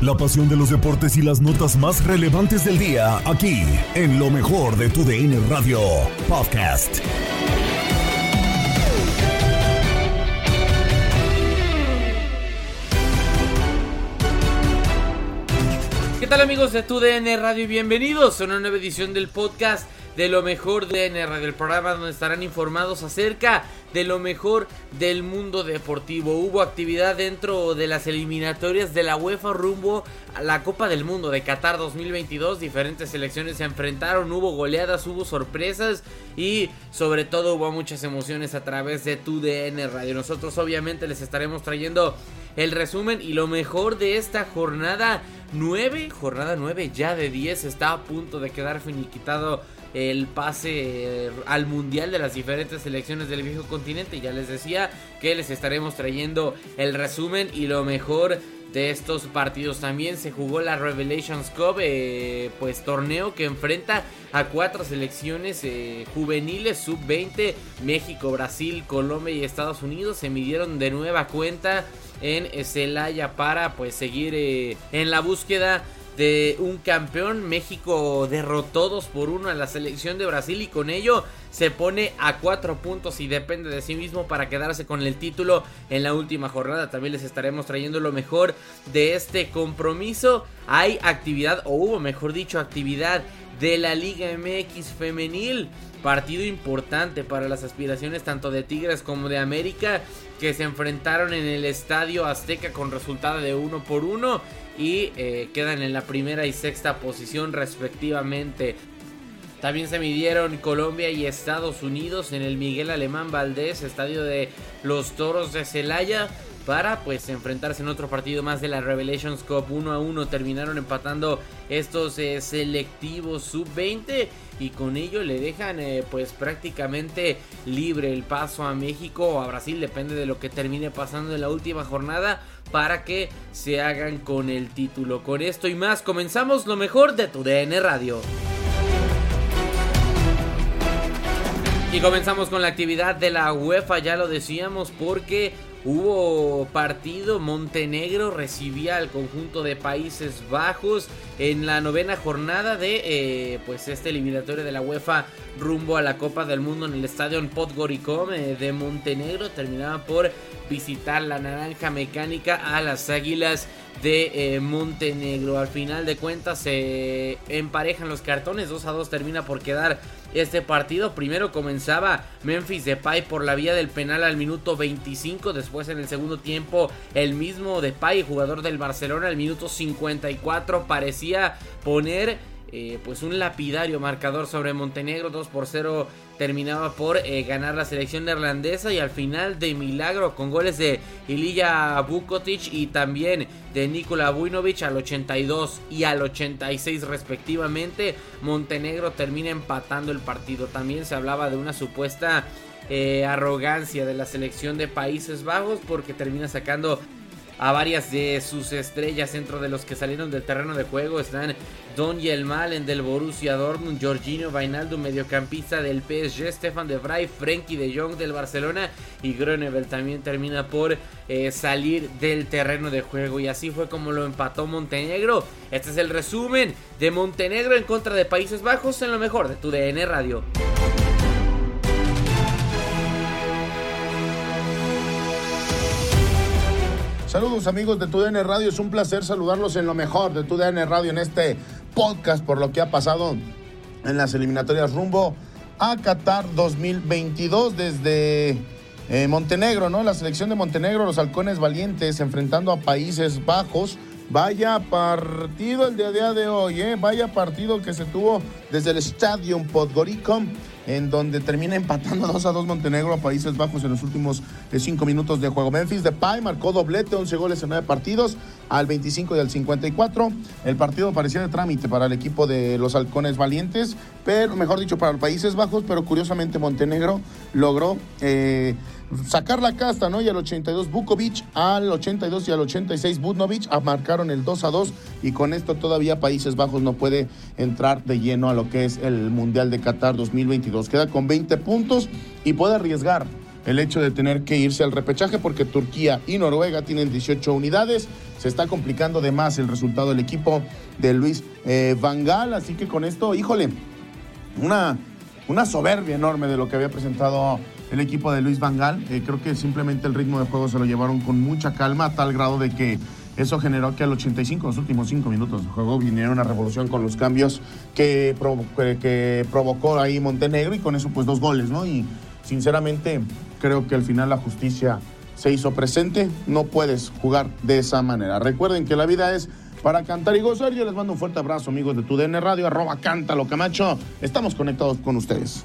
La pasión de los deportes y las notas más relevantes del día, aquí, en lo mejor de tu DN Radio Podcast. ¿Qué tal amigos de tu DN Radio bienvenidos a una nueva edición del podcast de lo mejor de DN Radio, el programa donde estarán informados acerca de lo mejor del mundo deportivo. Hubo actividad dentro de las eliminatorias de la UEFA rumbo a la Copa del Mundo de Qatar 2022. Diferentes selecciones se enfrentaron, hubo goleadas, hubo sorpresas y sobre todo hubo muchas emociones a través de tu DN Radio. Nosotros obviamente les estaremos trayendo el resumen y lo mejor de esta jornada 9, jornada 9 ya de 10 está a punto de quedar finiquitado el pase eh, al mundial de las diferentes selecciones del viejo continente. Ya les decía que les estaremos trayendo el resumen y lo mejor de estos partidos. También se jugó la Revelations Cup, eh, pues torneo que enfrenta a cuatro selecciones eh, juveniles sub-20, México, Brasil, Colombia y Estados Unidos. Se midieron de nueva cuenta en Celaya para pues seguir en la búsqueda de un campeón. México derrotó 2 por 1 a la selección de Brasil y con ello se pone a 4 puntos y depende de sí mismo para quedarse con el título en la última jornada. También les estaremos trayendo lo mejor de este compromiso. Hay actividad, o hubo mejor dicho, actividad de la Liga MX femenil. Partido importante para las aspiraciones tanto de Tigres como de América que se enfrentaron en el Estadio Azteca con resultado de 1 por 1 y eh, quedan en la primera y sexta posición respectivamente. También se midieron Colombia y Estados Unidos en el Miguel Alemán Valdés, estadio de los Toros de Celaya, para pues enfrentarse en otro partido más de la Revelations Cup 1 a 1. Terminaron empatando estos eh, selectivos sub-20 y con ello le dejan eh, pues prácticamente libre el paso a México o a Brasil, depende de lo que termine pasando en la última jornada para que se hagan con el título. Con esto y más comenzamos lo mejor de tu DN Radio. Y comenzamos con la actividad de la UEFA, ya lo decíamos, porque Hubo partido, Montenegro recibía al conjunto de Países Bajos en la novena jornada de eh, pues este eliminatorio de la UEFA rumbo a la Copa del Mundo en el estadio Podgoricom eh, de Montenegro. Terminaba por visitar la naranja mecánica a las Águilas de eh, Montenegro. Al final de cuentas se emparejan los cartones, 2 a 2 termina por quedar este partido. Primero comenzaba Memphis Depay por la vía del penal al minuto 25. Después en el segundo tiempo el mismo Depay, jugador del Barcelona, al minuto 54 parecía poner eh, pues un lapidario marcador sobre Montenegro 2 por 0 terminaba por eh, ganar la selección neerlandesa y al final de milagro con goles de Ilija Vukotic y también de Nikola Vujnovic al 82 y al 86 respectivamente Montenegro termina empatando el partido. También se hablaba de una supuesta eh, arrogancia de la selección de Países Bajos porque termina sacando a varias de sus estrellas dentro de los que salieron del terreno de juego. Están Don Yelmalen del Borussia Dortmund, Jorginho Vainaldo, mediocampista del PSG, Stefan de Vrij, Frenkie de Jong del Barcelona y Groenewald también termina por eh, salir del terreno de juego. Y así fue como lo empató Montenegro. Este es el resumen de Montenegro en contra de Países Bajos en lo mejor de tu DN Radio. Saludos amigos de TUDN Radio, es un placer saludarlos en lo mejor de TUDN Radio en este podcast por lo que ha pasado en las eliminatorias rumbo a Qatar 2022 desde eh, Montenegro, ¿no? La selección de Montenegro, los halcones valientes enfrentando a Países Bajos. Vaya partido el día de hoy, ¿eh? Vaya partido que se tuvo desde el Estadio Podgorica en donde termina empatando 2 a 2 Montenegro a Países Bajos en los últimos 5 eh, minutos de juego. Memphis Depay marcó doblete, 11 goles en 9 partidos, al 25 y al 54. El partido parecía de trámite para el equipo de los Halcones Valientes, pero mejor dicho, para los Países Bajos, pero curiosamente Montenegro logró eh, sacar la casta, ¿no? Y al 82 Bukovic, al 82 y al 86 Budnovic marcaron el 2 a 2 y con esto todavía Países Bajos no puede entrar de lleno a lo que es el Mundial de Qatar 2022. Queda con 20 puntos y puede arriesgar el hecho de tener que irse al repechaje porque Turquía y Noruega tienen 18 unidades. Se está complicando de más el resultado del equipo de Luis eh, Vangal, así que con esto, híjole, una, una soberbia enorme de lo que había presentado el equipo de Luis Vangal. Eh, creo que simplemente el ritmo de juego se lo llevaron con mucha calma, a tal grado de que eso generó que al 85, los últimos 5 minutos de juego, viniera una revolución con los cambios que, que provocó ahí Montenegro y con eso pues dos goles, ¿no? Y sinceramente creo que al final la justicia se hizo presente. No puedes jugar de esa manera. Recuerden que la vida es para cantar y gozar. Yo les mando un fuerte abrazo, amigos de tu DN Radio, arroba cántalo Camacho. Estamos conectados con ustedes.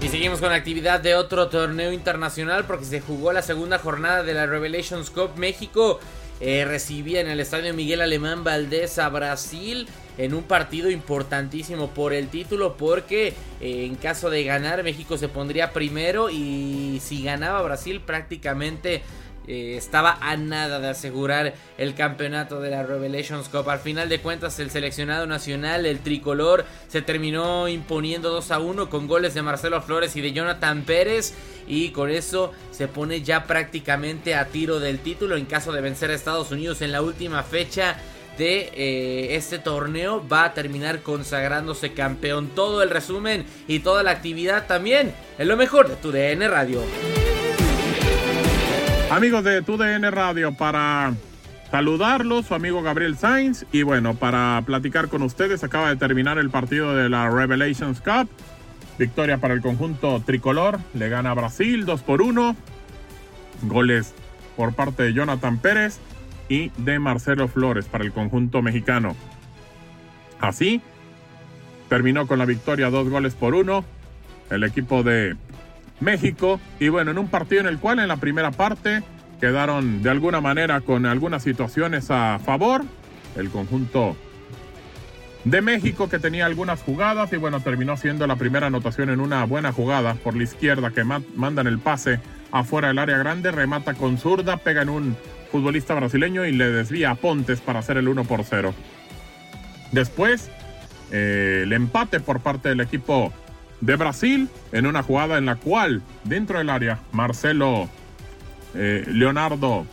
Y seguimos con la actividad de otro torneo internacional porque se jugó la segunda jornada de la Revelations Cup México. Eh, recibía en el estadio Miguel Alemán Valdés a Brasil en un partido importantísimo por el título porque eh, en caso de ganar México se pondría primero y si ganaba Brasil prácticamente eh, estaba a nada de asegurar el campeonato de la Revelations Cup. Al final de cuentas, el seleccionado nacional, el tricolor, se terminó imponiendo 2 a 1 con goles de Marcelo Flores y de Jonathan Pérez. Y con eso se pone ya prácticamente a tiro del título en caso de vencer a Estados Unidos en la última fecha de eh, este torneo va a terminar consagrándose campeón. Todo el resumen y toda la actividad también en lo mejor de tu DN Radio. Amigos de TUDN Radio, para saludarlos, su amigo Gabriel Sainz. Y bueno, para platicar con ustedes, acaba de terminar el partido de la Revelations Cup. Victoria para el conjunto tricolor. Le gana Brasil 2 por 1. Goles por parte de Jonathan Pérez y de Marcelo Flores para el conjunto mexicano. Así, terminó con la victoria dos goles por uno. El equipo de México. Y bueno, en un partido en el cual en la primera parte quedaron de alguna manera con algunas situaciones a favor. El conjunto de México que tenía algunas jugadas y bueno, terminó siendo la primera anotación en una buena jugada por la izquierda que mandan el pase afuera del área grande, remata con zurda, pega en un futbolista brasileño y le desvía a Pontes para hacer el 1 por 0. Después, eh, el empate por parte del equipo de Brasil en una jugada en la cual dentro del área Marcelo eh, Leonardo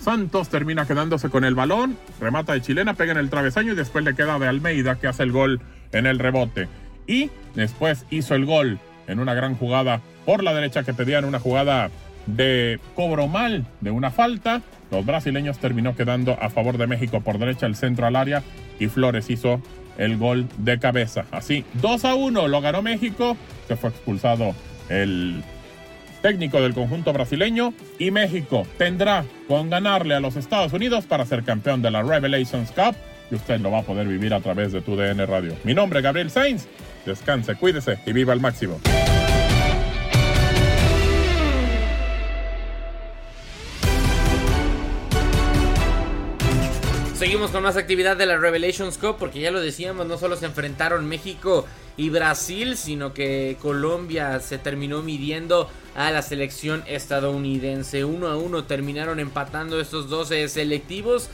Santos termina quedándose con el balón, remata de chilena, pega en el travesaño y después le queda de Almeida que hace el gol en el rebote. Y después hizo el gol en una gran jugada por la derecha que pedían una jugada de cobro mal de una falta. Los brasileños terminó quedando a favor de México por derecha el centro al área y Flores hizo el gol de cabeza. Así, 2 a 1 lo ganó México. Se fue expulsado el técnico del conjunto brasileño y México tendrá con ganarle a los Estados Unidos para ser campeón de la Revelations Cup y usted lo va a poder vivir a través de tu DN Radio. Mi nombre es Gabriel Sainz. Descanse, cuídese y viva al máximo. Seguimos con más actividad de la Revelations Cup porque ya lo decíamos, no solo se enfrentaron México y Brasil, sino que Colombia se terminó midiendo a la selección estadounidense. Uno a uno terminaron empatando estos 12 selectivos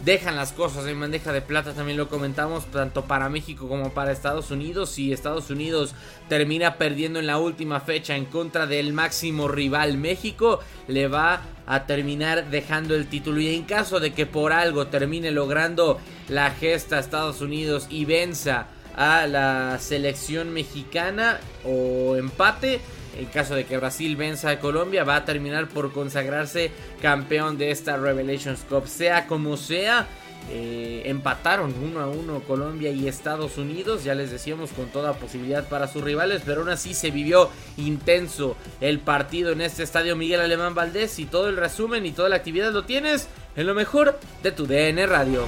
dejan las cosas en bandeja de plata, también lo comentamos, tanto para México como para Estados Unidos. Si Estados Unidos termina perdiendo en la última fecha en contra del máximo rival México, le va a terminar dejando el título. Y en caso de que por algo termine logrando la gesta Estados Unidos y venza a la selección mexicana o empate, en caso de que Brasil venza a Colombia, va a terminar por consagrarse campeón de esta Revelations Cup. Sea como sea, eh, empataron uno a uno Colombia y Estados Unidos, ya les decíamos con toda posibilidad para sus rivales, pero aún así se vivió intenso el partido en este estadio Miguel Alemán Valdés y todo el resumen y toda la actividad lo tienes en lo mejor de tu DN Radio.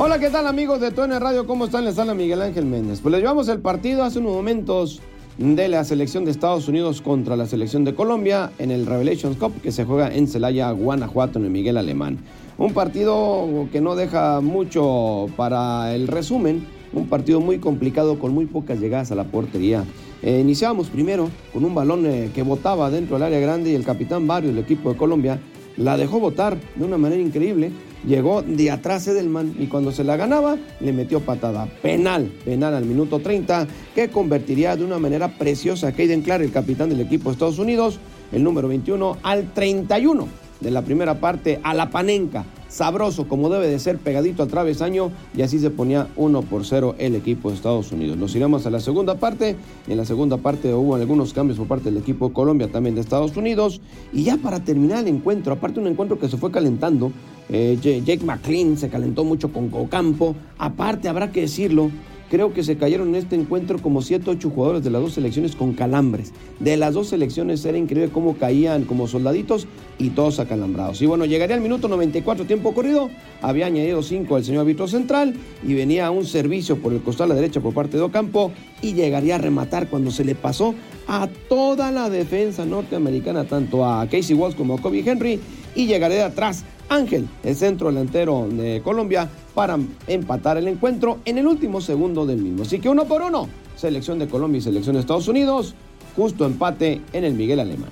Hola, ¿qué tal amigos de TUDN Radio? ¿Cómo están? Les habla Miguel Ángel Méndez. Pues les llevamos el partido hace unos momentos de la selección de Estados Unidos contra la selección de Colombia en el Revelations Cup que se juega en Celaya, Guanajuato, en el Miguel Alemán. Un partido que no deja mucho para el resumen, un partido muy complicado con muy pocas llegadas a la portería. Eh, iniciamos primero con un balón eh, que botaba dentro del área grande y el capitán Barrio del equipo de Colombia la dejó botar de una manera increíble llegó de atrás Edelman y cuando se la ganaba le metió patada. Penal, penal al minuto 30 que convertiría de una manera preciosa a Caden Clark, el capitán del equipo de Estados Unidos, el número 21 al 31 de la primera parte a la panenca sabroso como debe de ser, pegadito al travesaño y así se ponía 1 por 0 el equipo de Estados Unidos. Nos iremos a la segunda parte, en la segunda parte hubo algunos cambios por parte del equipo Colombia, también de Estados Unidos y ya para terminar el encuentro, aparte un encuentro que se fue calentando, eh, Jake McLean se calentó mucho con Cocampo, aparte habrá que decirlo, Creo que se cayeron en este encuentro como 7 8 jugadores de las dos selecciones con calambres. De las dos selecciones era increíble cómo caían como soldaditos y todos acalambrados. Y bueno, llegaría al minuto 94 tiempo corrido, había añadido 5 el señor árbitro central y venía un servicio por el costado a la derecha por parte de Ocampo y llegaría a rematar cuando se le pasó a toda la defensa norteamericana, tanto a Casey Walsh como a Kobe Henry y llegaría de atrás Ángel, el centro delantero de Colombia, para empatar el encuentro en el último segundo del mismo. Así que uno por uno, selección de Colombia y selección de Estados Unidos, justo empate en el Miguel Alemán.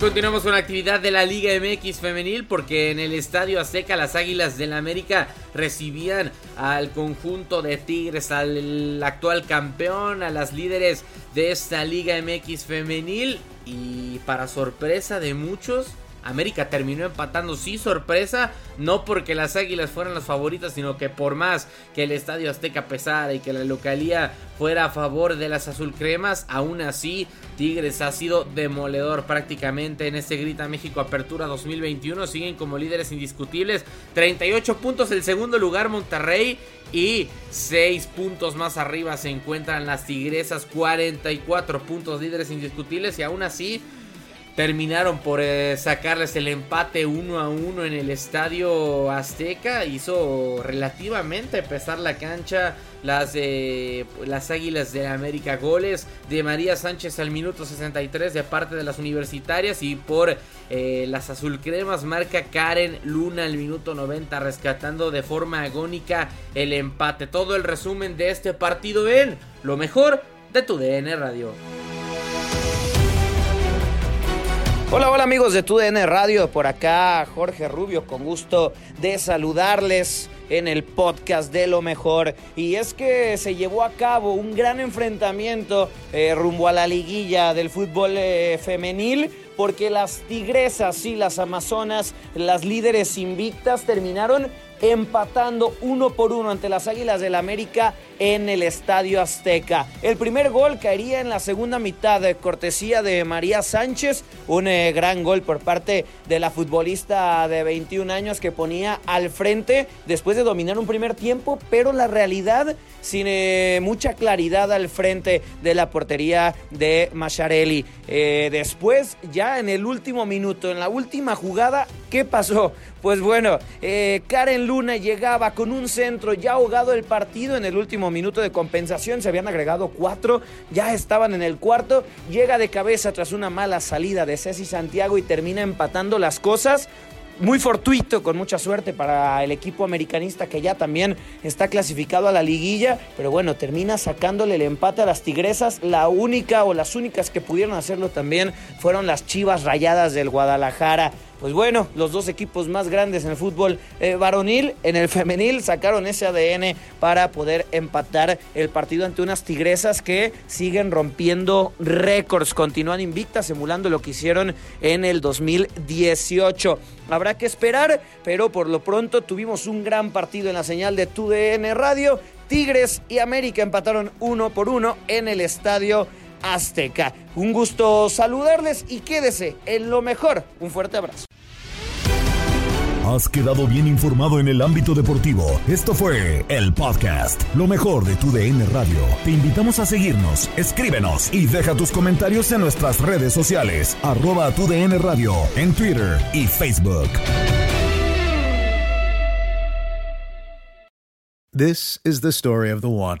Continuamos con la actividad de la Liga MX femenil porque en el Estadio Azteca las Águilas del la América recibían al conjunto de Tigres, al actual campeón, a las líderes de esta Liga MX femenil. Y para sorpresa de muchos América terminó empatando, sí, sorpresa, no porque las Águilas fueran las favoritas, sino que por más que el Estadio Azteca pesara y que la localía fuera a favor de las azul cremas, aún así Tigres ha sido demoledor prácticamente en este Grita México Apertura 2021, siguen como líderes indiscutibles, 38 puntos el segundo lugar Monterrey y 6 puntos más arriba se encuentran las Tigresas, 44 puntos líderes indiscutibles y aún así terminaron por eh, sacarles el empate 1 a 1 en el estadio Azteca. Hizo relativamente pesar la cancha las, de las Águilas de América. Goles de María Sánchez al minuto 63 de parte de las universitarias y por eh, las azulcremas marca Karen Luna al minuto 90 rescatando de forma agónica el empate. Todo el resumen de este partido en lo mejor de tu DN Radio. Hola, hola amigos de TUDN Radio, por acá Jorge Rubio, con gusto de saludarles en el podcast de lo mejor. Y es que se llevó a cabo un gran enfrentamiento eh, rumbo a la liguilla del fútbol eh, femenil porque las tigresas y las amazonas, las líderes invictas, terminaron empatando uno por uno ante las Águilas del América en el Estadio Azteca. El primer gol caería en la segunda mitad de cortesía de María Sánchez, un eh, gran gol por parte de la futbolista de 21 años que ponía al frente después de dominar un primer tiempo, pero la realidad sin eh, mucha claridad al frente de la portería de Macharelli. Eh, después, ya en el último minuto, en la última jugada, ¿qué pasó? Pues bueno, Karen Luna llegaba con un centro ya ahogado el partido en el minuto de compensación, se habían agregado cuatro, ya estaban en el cuarto, llega de cabeza tras una mala salida de Ceci Santiago y termina empatando las cosas muy fortuito, con mucha suerte para el equipo americanista que ya también está clasificado a la liguilla, pero bueno, termina sacándole el empate a las Tigresas. La única o las únicas que pudieron hacerlo también fueron las Chivas Rayadas del Guadalajara pues bueno, los dos equipos más grandes en el fútbol eh, varonil, en el femenil, sacaron ese ADN para poder empatar el partido ante unas tigresas que siguen rompiendo récords, continúan invictas, emulando lo que hicieron en el 2018. Habrá que esperar, pero por lo pronto tuvimos un gran partido en la señal de TUDN Radio. Tigres y América empataron uno por uno en el estadio Azteca. Un gusto saludarles y quédese en lo mejor. Un fuerte abrazo. Has quedado bien informado en el ámbito deportivo. Esto fue el podcast, lo mejor de tu DN Radio. Te invitamos a seguirnos, escríbenos y deja tus comentarios en nuestras redes sociales, arroba tu DN Radio, en Twitter y Facebook. This is the story of the one.